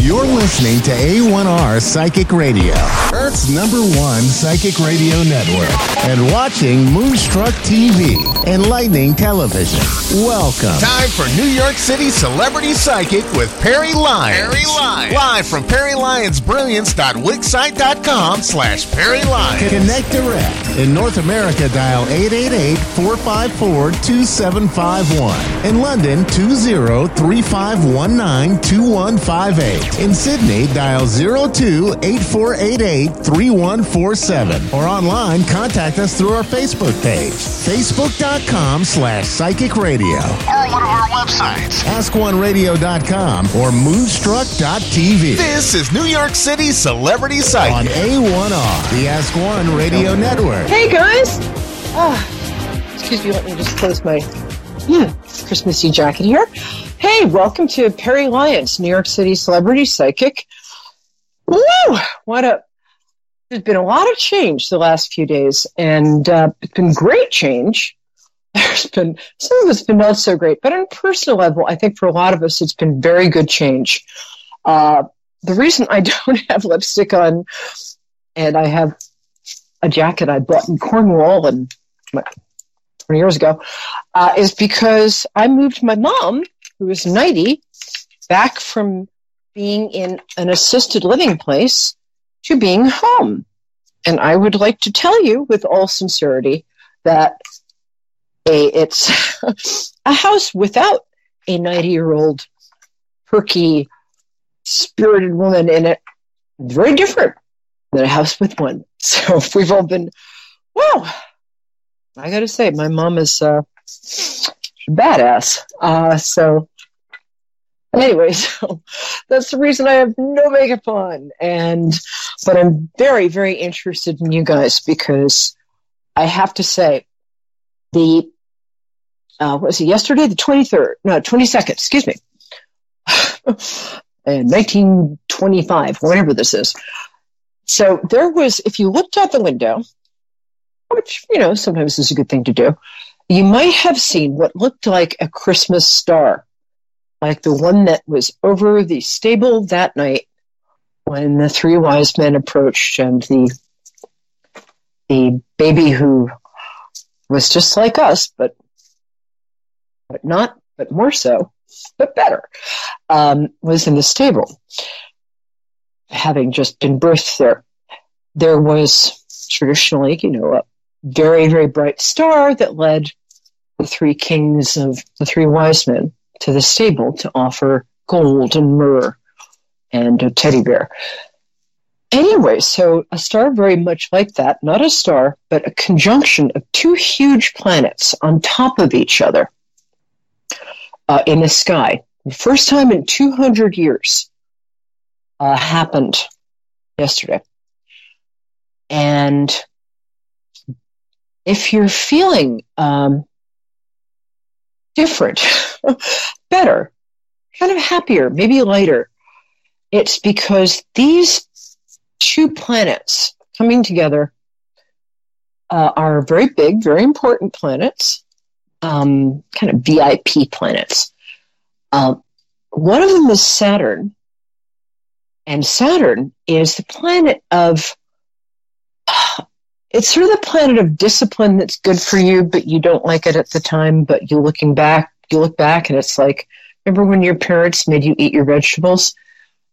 You're listening to A1R Psychic Radio, Earth's number one psychic radio network, and watching Moonstruck TV and Lightning Television. Welcome. Time for New York City Celebrity Psychic with Perry Lyons. Perry Lyons. Live from PerryLyonsBrilliance.wixsite.com slash Perry Lyons. Connect direct. In North America, dial 888-454-2751. In London, 20-3519-2158. In Sydney, dial 02-8488-3147. Or online, contact us through our Facebook page, facebook.com slash psychic radio. Or one of our websites, askoneradio.com or moonstruck.tv. This is New York City Celebrity Psychic on A1R, the Ask One Radio Network. Hey, guys! Oh, excuse me, let me just close my yeah, Christmassy jacket here. Hey, welcome to Perry Lyons, New York City celebrity psychic. Woo! What a there's been a lot of change the last few days, and uh, it's been great change. There's been some of it's been not so great, but on a personal level, I think for a lot of us, it's been very good change. Uh, the reason I don't have lipstick on, and I have a jacket I bought in Cornwall and 20 years ago, uh, is because I moved my mom who is 90, back from being in an assisted living place to being home. And I would like to tell you with all sincerity that a, it's a house without a 90 year old perky, spirited woman in it. Very different than a house with one. So we've all been, wow. I got to say, my mom is uh, badass. Uh, so anyway, so that's the reason I have no makeup on. And, but I'm very, very interested in you guys because I have to say the, uh, what was it yesterday? The 23rd, no, 22nd, excuse me. in 1925, whatever this is. So there was, if you looked out the window, which, you know, sometimes is a good thing to do, you might have seen what looked like a Christmas star like the one that was over the stable that night when the three wise men approached and the the baby who was just like us, but but not, but more so, but better, um, was in the stable, having just been birthed there. There was traditionally, you know, a very, very bright star that led the three kings of the three wise men to the stable to offer gold and myrrh and a teddy bear. Anyway, so a star very much like that, not a star, but a conjunction of two huge planets on top of each other uh, in the sky. The first time in 200 years uh, happened yesterday. And if you're feeling um, different, better, kind of happier, maybe lighter. It's because these two planets coming together uh, are very big, very important planets, um, kind of VIP planets. Um, one of them is Saturn, and Saturn is the planet of it's sort of the planet of discipline that's good for you, but you don't like it at the time. But you're looking back, you look back and it's like, remember when your parents made you eat your vegetables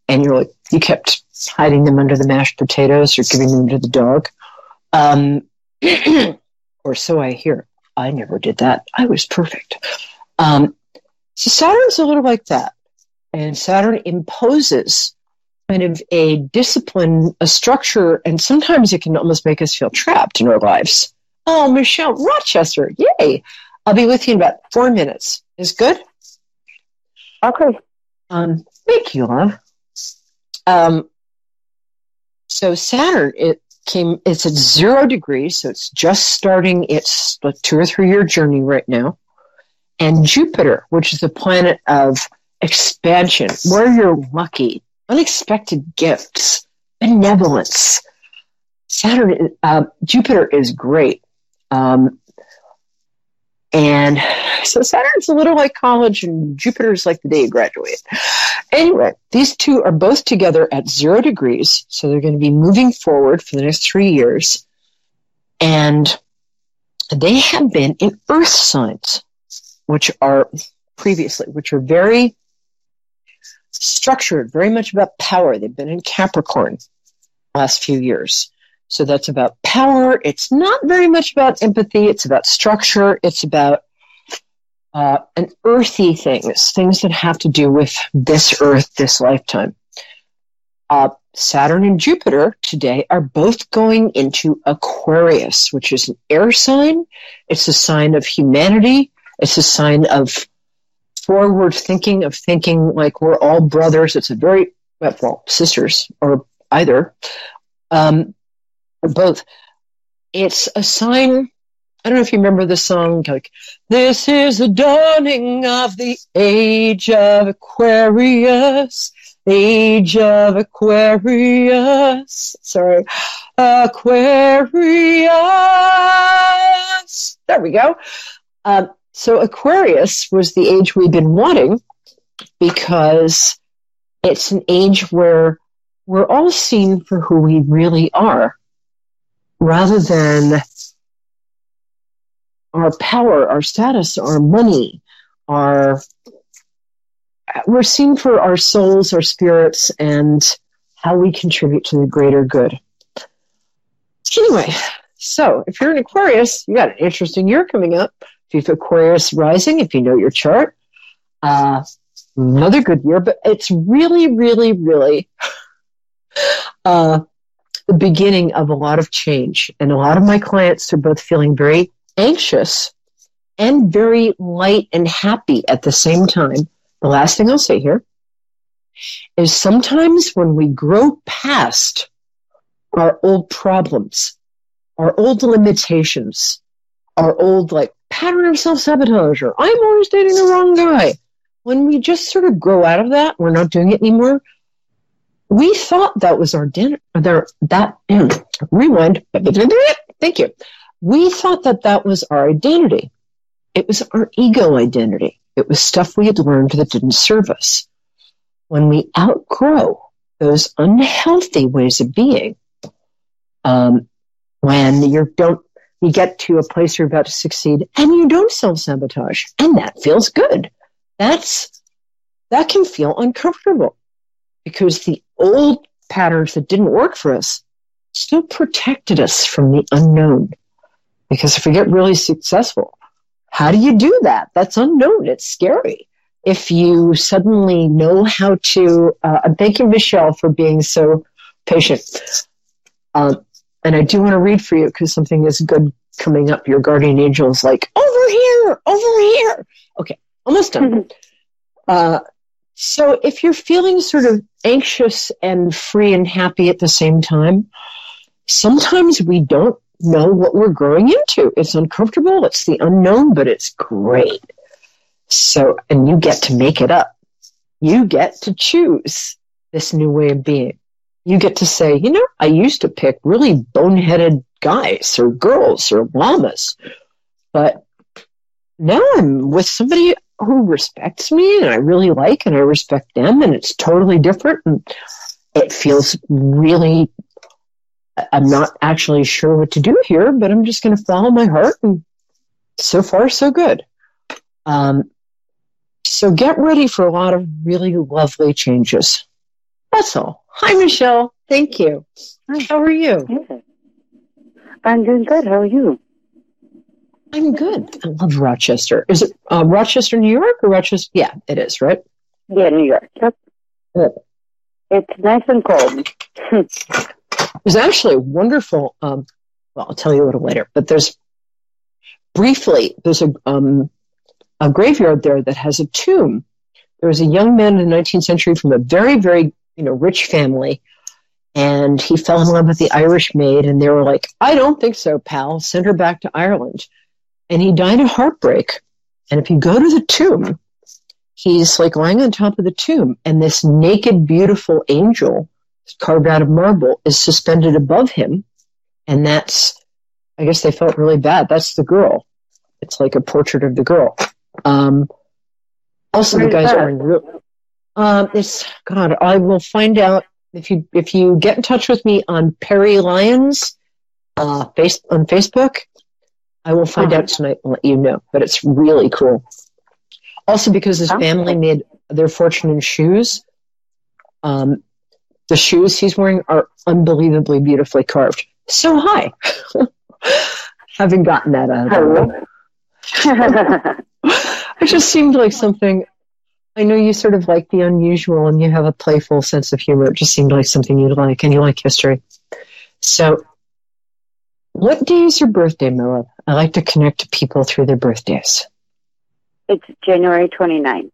and you're like, you kept hiding them under the mashed potatoes or giving them to the dog? Um, or so I hear. I never did that. I was perfect. Um, so Saturn's a little like that. And Saturn imposes kind of a discipline, a structure, and sometimes it can almost make us feel trapped in our lives. Oh, Michelle Rochester, yay! I'll be with you in about four minutes. Is good? Okay. Um, thank you, love. Um, so Saturn, it came, it's at zero degrees, so it's just starting its like, two or three year journey right now. And Jupiter, which is the planet of expansion, where you're lucky, unexpected gifts, benevolence. Saturn, uh, Jupiter is great. Um, And so Saturn's a little like college and Jupiter's like the day you graduate. Anyway, these two are both together at zero degrees. So they're going to be moving forward for the next three years. And they have been in earth signs, which are previously, which are very structured, very much about power. They've been in Capricorn last few years. So that's about power. It's not very much about empathy. It's about structure. It's about uh, an earthy things, things that have to do with this earth, this lifetime. Uh, Saturn and Jupiter today are both going into Aquarius, which is an air sign. It's a sign of humanity. It's a sign of forward thinking, of thinking like we're all brothers. It's a very, well, sisters or either. Um, both. It's a sign. I don't know if you remember the song, like, this is the dawning of the age of Aquarius, age of Aquarius. Sorry. Aquarius. There we go. Um, so Aquarius was the age we've been wanting because it's an age where we're all seen for who we really are rather than our power, our status, our money, our we're seen for our souls, our spirits, and how we contribute to the greater good. Anyway, so if you're an Aquarius, you got an interesting year coming up. If you have Aquarius rising, if you know your chart, uh, another good year, but it's really, really, really uh, the beginning of a lot of change. And a lot of my clients are both feeling very anxious and very light and happy at the same time. The last thing I'll say here is sometimes when we grow past our old problems, our old limitations, our old like pattern of self-sabotage or I'm always dating the wrong guy. When we just sort of grow out of that, we're not doing it anymore, we thought that was our dinner. There, that mm, rewind. Thank you. We thought that that was our identity. It was our ego identity. It was stuff we had learned that didn't serve us. When we outgrow those unhealthy ways of being, um, when you don't, you get to a place you're about to succeed and you don't self sabotage, and that feels good. That's that can feel uncomfortable because the old patterns that didn't work for us still protected us from the unknown. Because if we get really successful, how do you do that? That's unknown. It's scary. If you suddenly know how to, uh, thank you, Michelle, for being so patient. Um, and I do want to read for you because something is good coming up. Your guardian angel is like, over here, over here. Okay, almost done. Mm-hmm. Uh, so if you're feeling sort of anxious and free and happy at the same time, sometimes we don't know what we're growing into. It's uncomfortable. It's the unknown, but it's great. So, and you get to make it up. You get to choose this new way of being. You get to say, you know, I used to pick really boneheaded guys or girls or llamas, but now I'm with somebody who respects me and I really like and I respect them and it's totally different and it feels really I'm not actually sure what to do here, but I'm just going to follow my heart and so far so good. Um, so get ready for a lot of really lovely changes. That's all. Hi, Michelle. Thank you. Hi. How are you? I'm doing good. How are you? I'm good. I love Rochester. Is it uh, Rochester, New York, or Rochester? Yeah, it is, right? Yeah, New York. Yep. Yeah. It's nice and cold. there's actually a wonderful. Um, well, I'll tell you a little later. But there's briefly there's a um, a graveyard there that has a tomb. There was a young man in the 19th century from a very very you know rich family and he fell in love with the Irish maid, and they were like, I don't think so, pal. Send her back to Ireland and he died of heartbreak. And if you go to the tomb, he's like lying on top of the tomb, and this naked, beautiful angel carved out of marble is suspended above him. And that's, I guess they felt really bad. That's the girl. It's like a portrait of the girl. Um, also, the guys are in real. Um, it's God. I will find out if you if you get in touch with me on Perry Lyons, uh, face on Facebook. I will find out tonight and let you know. But it's really cool. Also, because his family made their fortune in shoes. Um, the shoes he's wearing are unbelievably beautifully carved. So high. Having gotten that out of the it just seemed like something I know you sort of like the unusual and you have a playful sense of humor. It just seemed like something you'd like and you like history. So what day is your birthday, Milla? I like to connect to people through their birthdays. It's January 29th.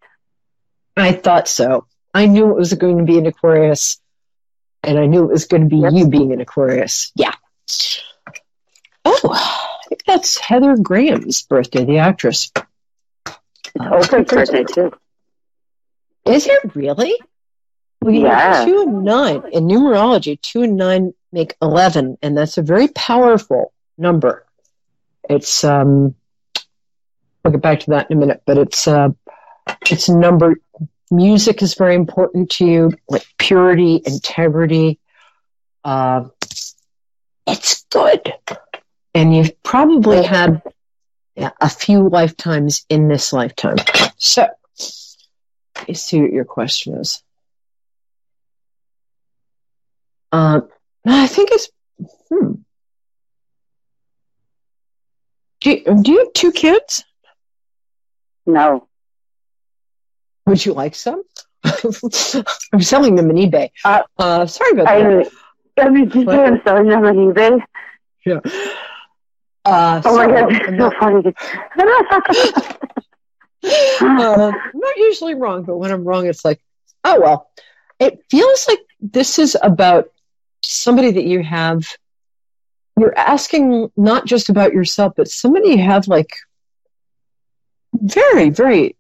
I thought so. I knew it was going to be an Aquarius, and I knew it was going to be yep. you being an Aquarius. Yeah. Oh, I think that's Heather Graham's birthday, the actress. Oprah's birthday, too. Is it really? Well, yeah. two and nine in numerology, two and nine make 11, and that's a very powerful number. It's, um, I'll get back to that in a minute, but it's, uh, it's a number. Music is very important to you, like purity, integrity. Uh, it's good. And you've probably had yeah, a few lifetimes in this lifetime. So, let's see what your question is. Uh, I think it's, hmm. Do you, do you have two kids? No. Would you like some? I'm selling them on eBay. Uh, uh, sorry about I, that. I mean, you I'm selling them on eBay? Yeah. Uh, oh my god, it's so funny. uh, I'm not usually wrong, but when I'm wrong, it's like, oh well. It feels like this is about somebody that you have. You're asking not just about yourself, but somebody you have like very, very,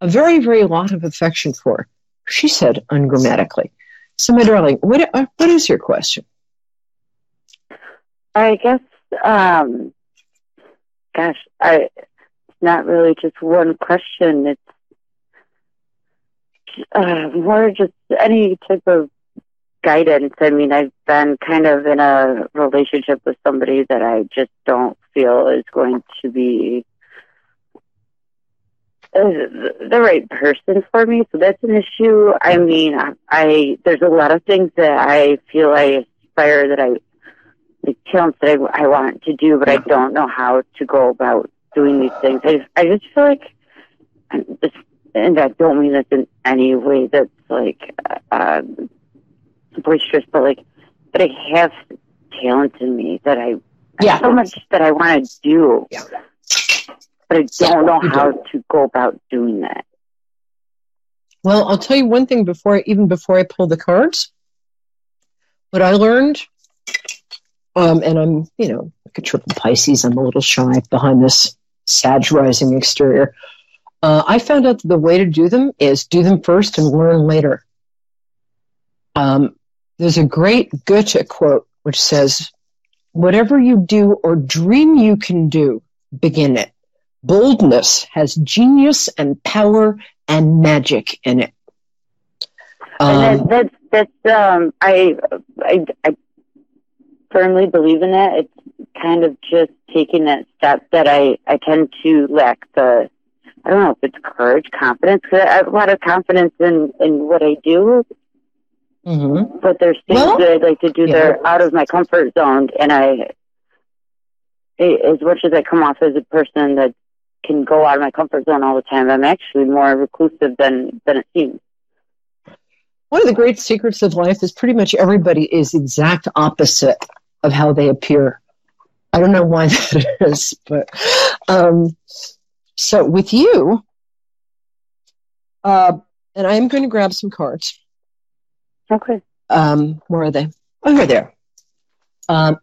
a very, very lot of affection for. She said ungrammatically. So, my darling, what uh, what is your question? I guess, um, gosh, I it's not really just one question. It's uh, more just any type of guidance. I mean, I've been kind of in a relationship with somebody that I just don't feel is going to be the right person for me. So that's an issue. I mean, I, there's a lot of things that I feel I aspire that I, the talents that I, I want to do, but I don't know how to go about doing these things. I just, I just feel like, this, and I don't mean this in any way that's like, uh, boisterous, but like, but I have talent in me that I, yeah. so much that I want to do. Yeah but I don't know how to go about doing that. Well, I'll tell you one thing before, even before I pull the cards. What I learned, um, and I'm, you know, like a triple Pisces, I'm a little shy behind this Sag rising exterior. Uh, I found out that the way to do them is do them first and learn later. Um, there's a great Goethe quote which says, Whatever you do or dream you can do, begin it. Boldness has genius and power and magic in it. Um, that, that's that's um, I, I I firmly believe in that. It's kind of just taking that step that I I tend to lack the I don't know if it's courage, confidence. Cause I have a lot of confidence in in what I do, mm-hmm. but there's things well, that I'd like to do yeah. that are out of my comfort zone, and I as much as I come off as a person that can go out of my comfort zone all the time. I'm actually more reclusive than than it seems. One of the great secrets of life is pretty much everybody is exact opposite of how they appear. I don't know why that is, but um, so with you, uh, and I am going to grab some cards. Okay. Um, where are they? Oh, here they are. Um,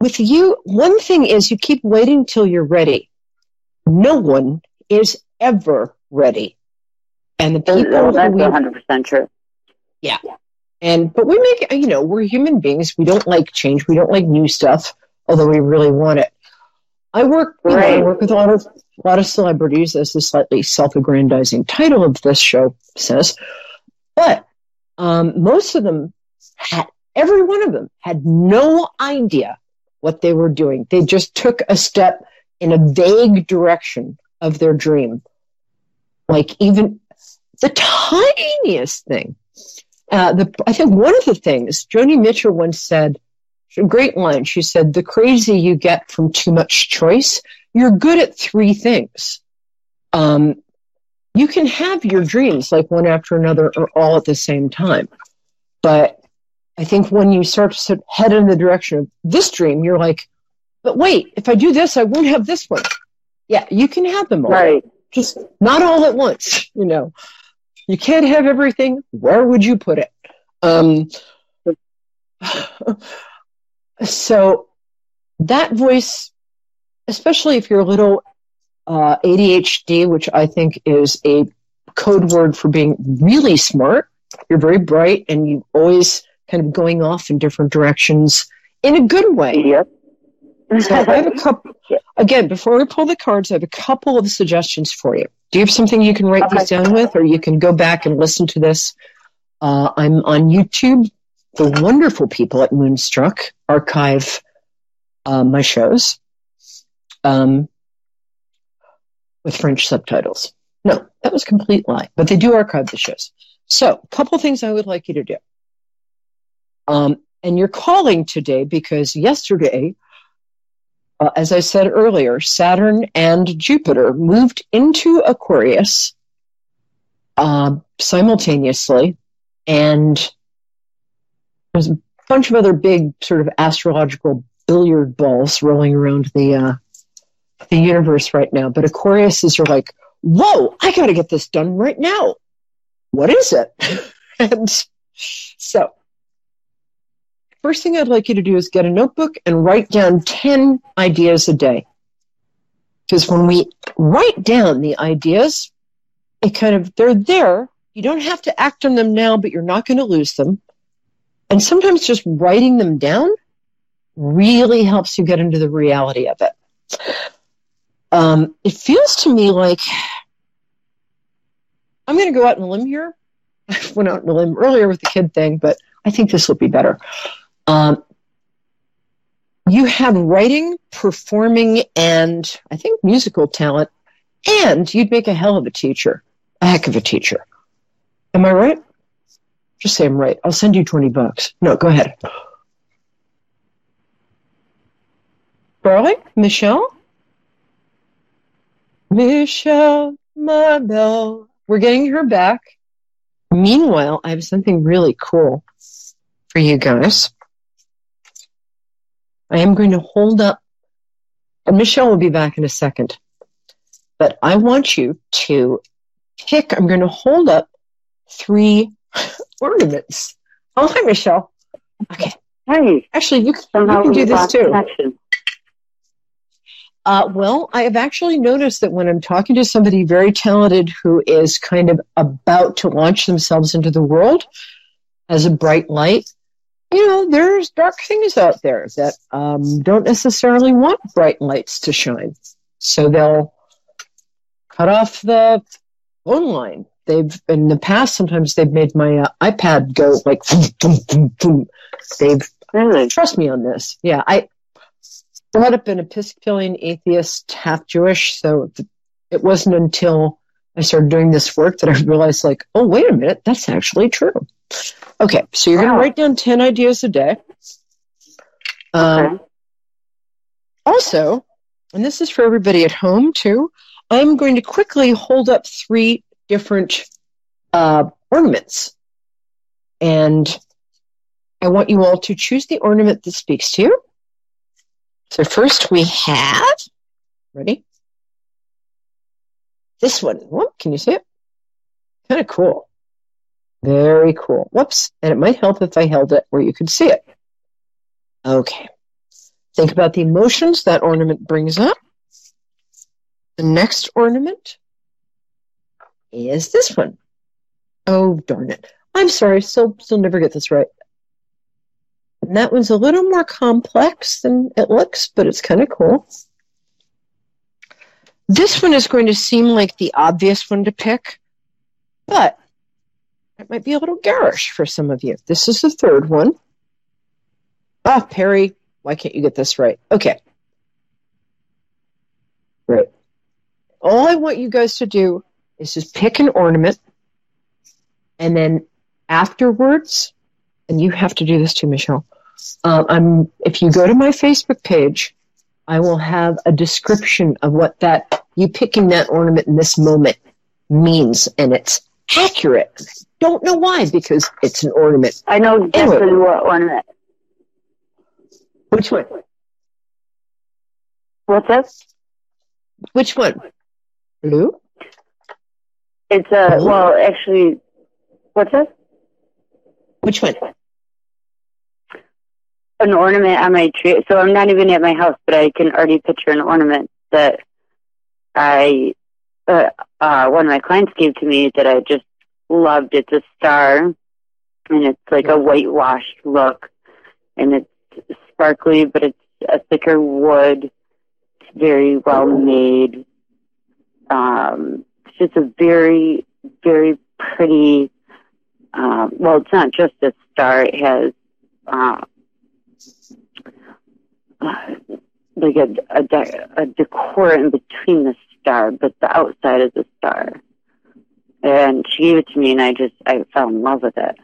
with you, one thing is you keep waiting till you're ready no one is ever ready. And the people no, that's one hundred percent true. Yeah. And but we make you know we're human beings. We don't like change. We don't like new stuff, although we really want it. I work, you know, I work with a lot of a lot of celebrities, as the slightly self-aggrandizing title of this show says. But um, most of them had every one of them had no idea what they were doing. They just took a step in a vague direction of their dream, like even the tiniest thing. Uh, the, I think one of the things Joni Mitchell once said, a great line. She said, "The crazy you get from too much choice, you're good at three things. Um, you can have your dreams like one after another or all at the same time, but I think when you start to head in the direction of this dream, you're like, but wait, if I do this, I won't have this one. Yeah, you can have them all Right. just not all at once, you know. You can't have everything. Where would you put it? Um, so that voice, especially if you're a little uh, ADHD, which I think is a code word for being really smart. You're very bright and you always kind of going off in different directions in a good way. Yep. So I have a couple. Again, before we pull the cards, I have a couple of suggestions for you. Do you have something you can write Okay. these down with, or you can go back and listen to this? Uh, I'm on YouTube. The wonderful people at Moonstruck archive uh, my shows um, with French subtitles. No, that was complete lie, but they do archive the shows. So, a couple things I would like you to do. Um, and you're calling today because yesterday uh, as I said earlier, Saturn and Jupiter moved into Aquarius uh, simultaneously, and there's a bunch of other big sort of astrological billiard balls rolling around the uh, the universe right now. But Aquarius is like, whoa, I got to get this done right now. What is it? and so first thing I'd like you to do is get a notebook and write down 10 ideas a day. Because when we write down the ideas, it kind of, they're there. You don't have to act on them now, but you're not going to lose them. And sometimes just writing them down really helps you get into the reality of it. Um, it feels to me like I'm going to go out on a limb here. I went out on a limb earlier with the kid thing, but I think this will be better. Um, you have writing, performing, and I think musical talent, and you'd make a hell of a teacher, a heck of a teacher. Am I right? Just say I'm right. I'll send you 20 bucks. No, go ahead. Darling, Michelle? Michelle, my belle. We're getting her back. Meanwhile, I have something really cool for you guys. I am going to hold up, and Michelle will be back in a second, but I want you to pick, I'm going to hold up three ornaments. Oh, hi, Michelle. Okay. Hey, Actually, you, you can do this too. connection. Uh, well, I have actually noticed that when I'm talking to somebody very talented who is kind of about to launch themselves into the world as a bright light, you know, there's dark things out there that um, don't necessarily want bright lights to shine. So they'll cut off the phone line. They've, in the past, sometimes they've made my uh, iPad go like, boom, boom, boom, boom. They've Really? trust me on this. Yeah, I brought up an Episcopalian atheist, half Jewish, so it wasn't until I started doing this work that I realized, like, oh, wait a minute, that's actually true. Okay, so you're going to write down 10 ideas a day. Um, Okay. also, and this is for everybody at home too, I'm going to quickly hold up three different uh, ornaments. And I want you all to choose the ornament that speaks to you. So first we have, ready? This one. Whoop, can you see it? Kind of cool. Very cool. Whoops. And it might help if I held it where you could see it. Okay. Think about the emotions that ornament brings up. The next ornament is this one. Oh, darn it. I'm sorry, still, still never get this right. That one's a little more complex than it looks, but it's kind of cool. This one is going to seem like the obvious one to pick, but it might be a little garish for some of you. This is the third one. Ah, Perry, why can't you get this right? Okay. Right. All I want you guys to do is just pick an ornament, and then afterwards, and you have to do this too, Michelle. Um, I'm if you go to my Facebook page, I will have a description of what that you picking that ornament in this moment means, and it's accurate. Don't know why because it's an ornament. I know exactly anyway. what ornament. Which one? What's that? Which one? Blue? It's a uh, well, actually, what's that? Which one? An ornament on my tree. So I'm not even at my house, but I can already picture an ornament that I, uh, uh, one of my clients gave to me that I just loved. It's a star, and it's like a whitewashed look, and it's sparkly, but it's a thicker wood. It's very well made. Um, it's just a very, very pretty. Um, well, it's not just a star. It has uh, like a, a, de- a decor in between the star, but the outside is a star. And she gave it to me, and I just I fell in love with it.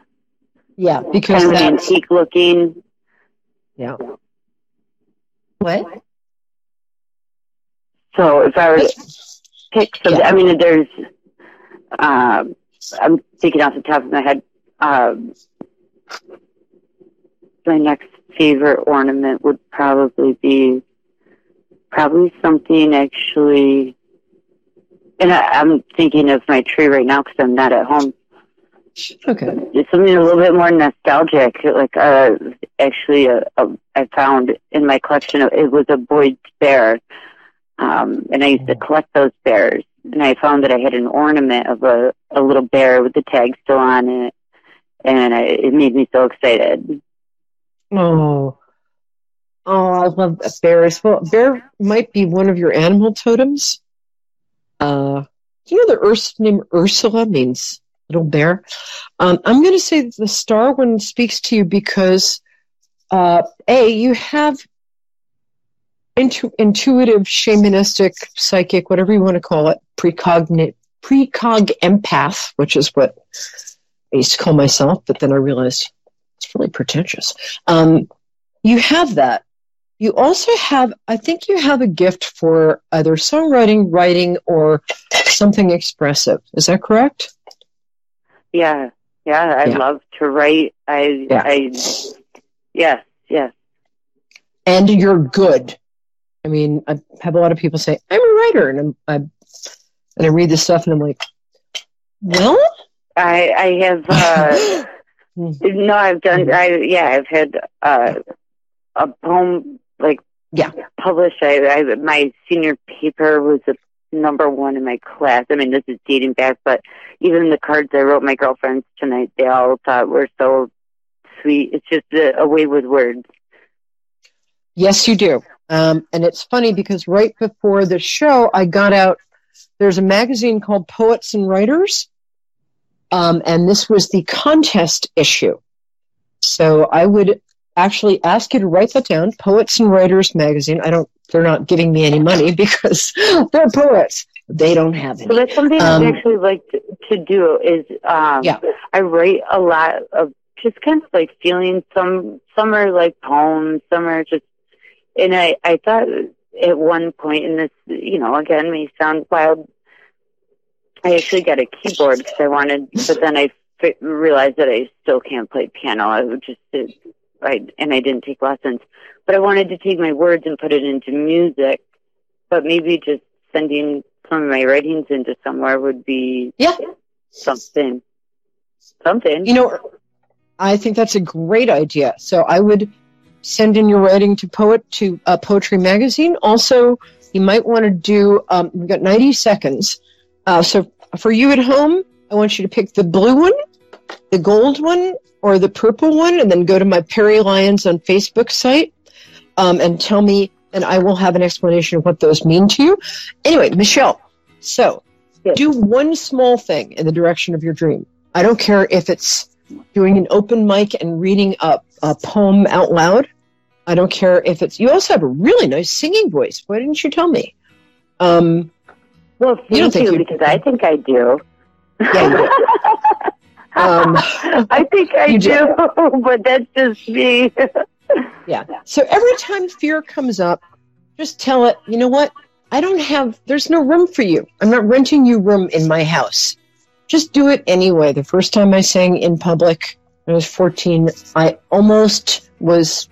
Yeah, because kind of antique looking. Yeah. What? So if I were to pick something, yeah. I mean, there's, um, I'm thinking off the top of my head, um, my next favorite ornament would probably be probably something actually, and I, am thinking of my tree right now because I'm not at home. Okay. It's something a little bit more nostalgic. Like, uh, actually, uh, uh, I found in my collection, of it was a Boyd's bear. Um, and I used to collect those bears. And I found that I had an ornament of a, a little bear with the tag still on it. And I, it made me so excited. Oh, oh, I love bears. Well, bear might be one of your animal totems. Uh, you know the Urs name Ursula means little bear. Um, I'm going to say the star one speaks to you because, uh, a you have intu- intuitive, shamanistic, psychic, whatever you want to call it, precognate, precog empath, which is what I used to call myself, but then I realized it's really pretentious. Um, you have that. You also have, I think you have a gift for either songwriting, writing, or something expressive. Is that correct? Yeah, yeah. I yeah. love to write. I, yeah. I, yes, yes. And you're good. I mean, I have a lot of people say I'm a writer, and I'm, I, and I read this stuff, and I'm like, well, I, I have. Uh, No, I've done. I yeah, I've had uh, a poem like yeah published. I, I my senior paper was a number one in my class. I mean, this is dating back, but even the cards I wrote my girlfriends tonight, they all thought were so sweet. It's just a, a way with words. Yes, you do. Um, and it's funny because right before the show, I got out. There's a magazine called Poets and Writers, um, and this was the contest issue. So I would actually ask you to write that down. Poets and Writers magazine. I don't. They're not giving me any money because they're poets. They don't have any. So that's something um, I actually like to, to do. Is um, yeah. I write a lot of just kind of like feeling. Some some are like poems. Some are just. And I I thought at one point in this, you know, again may sound wild I actually got a keyboard because I wanted, but then I f- realized that I still can't play piano. I would just, did, I, and I didn't take lessons. But I wanted to take my words and put it into music. But maybe just sending some of my writings into somewhere would be yeah something. Something. You know, I think that's a great idea. So I would send in your writing to poet to uh, Poetry Magazine. Also, you might want to do. Um, we've got ninety seconds. Uh, so for you at home, I want you to pick the blue one, the gold one, or the purple one, and then go to my Perry Lyons on Facebook site um, and tell me and I will have an explanation of what those mean to you. Anyway, Michelle, so Yes. do one small thing in the direction of your dream. I don't care if it's doing an open mic and reading a, a poem out loud. I don't care if it's, you also have a really nice singing voice. Why didn't you tell me? Um, Well, You don't think you, because I think I do. yeah, um, I think I do, do. but that's just me. Yeah. So every time fear comes up, just tell it, you know what? I don't have, there's no room for you. I'm not renting you room in my house. Just do it anyway. The first time I sang in public, when I was 14, I almost was,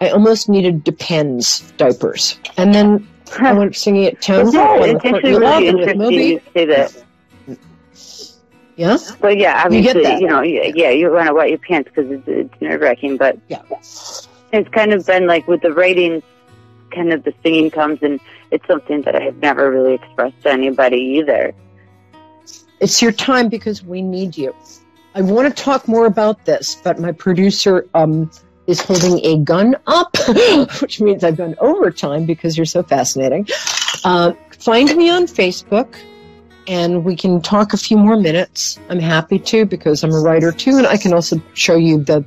I almost needed Depends diapers. And then I went singing at town It's, hall it's with actually really interesting you say that. Yeah. But yeah, You get obviously, that. you, know, yeah, yeah, you want to wet your pants because it's, it's nerve wracking. But Yeah. it's kind of been like with the writing, kind of the singing comes, and it's something that I've never really expressed to anybody either. It's your time because we need you. I want to talk more about this, but my producer um, is holding a gun up, which means I've gone overtime because you're so fascinating. Uh, find me on Facebook and we can talk a few more minutes. I'm happy to because I'm a writer too, and I can also show you the,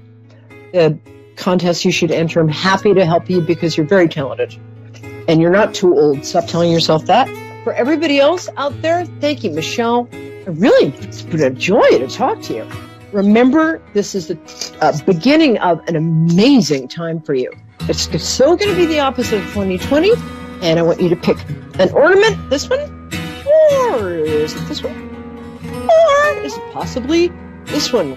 the contest you should enter. I'm happy to help you because you're very talented and you're not too old. Stop telling yourself that. For everybody else out there, thank you, Michelle. I really, it's been a joy to talk to you. Remember, this is the uh, beginning of an amazing time for you. It's so going to be the opposite of 2020, and I want you to pick an ornament, this one, or is it this one? Or is it possibly this one?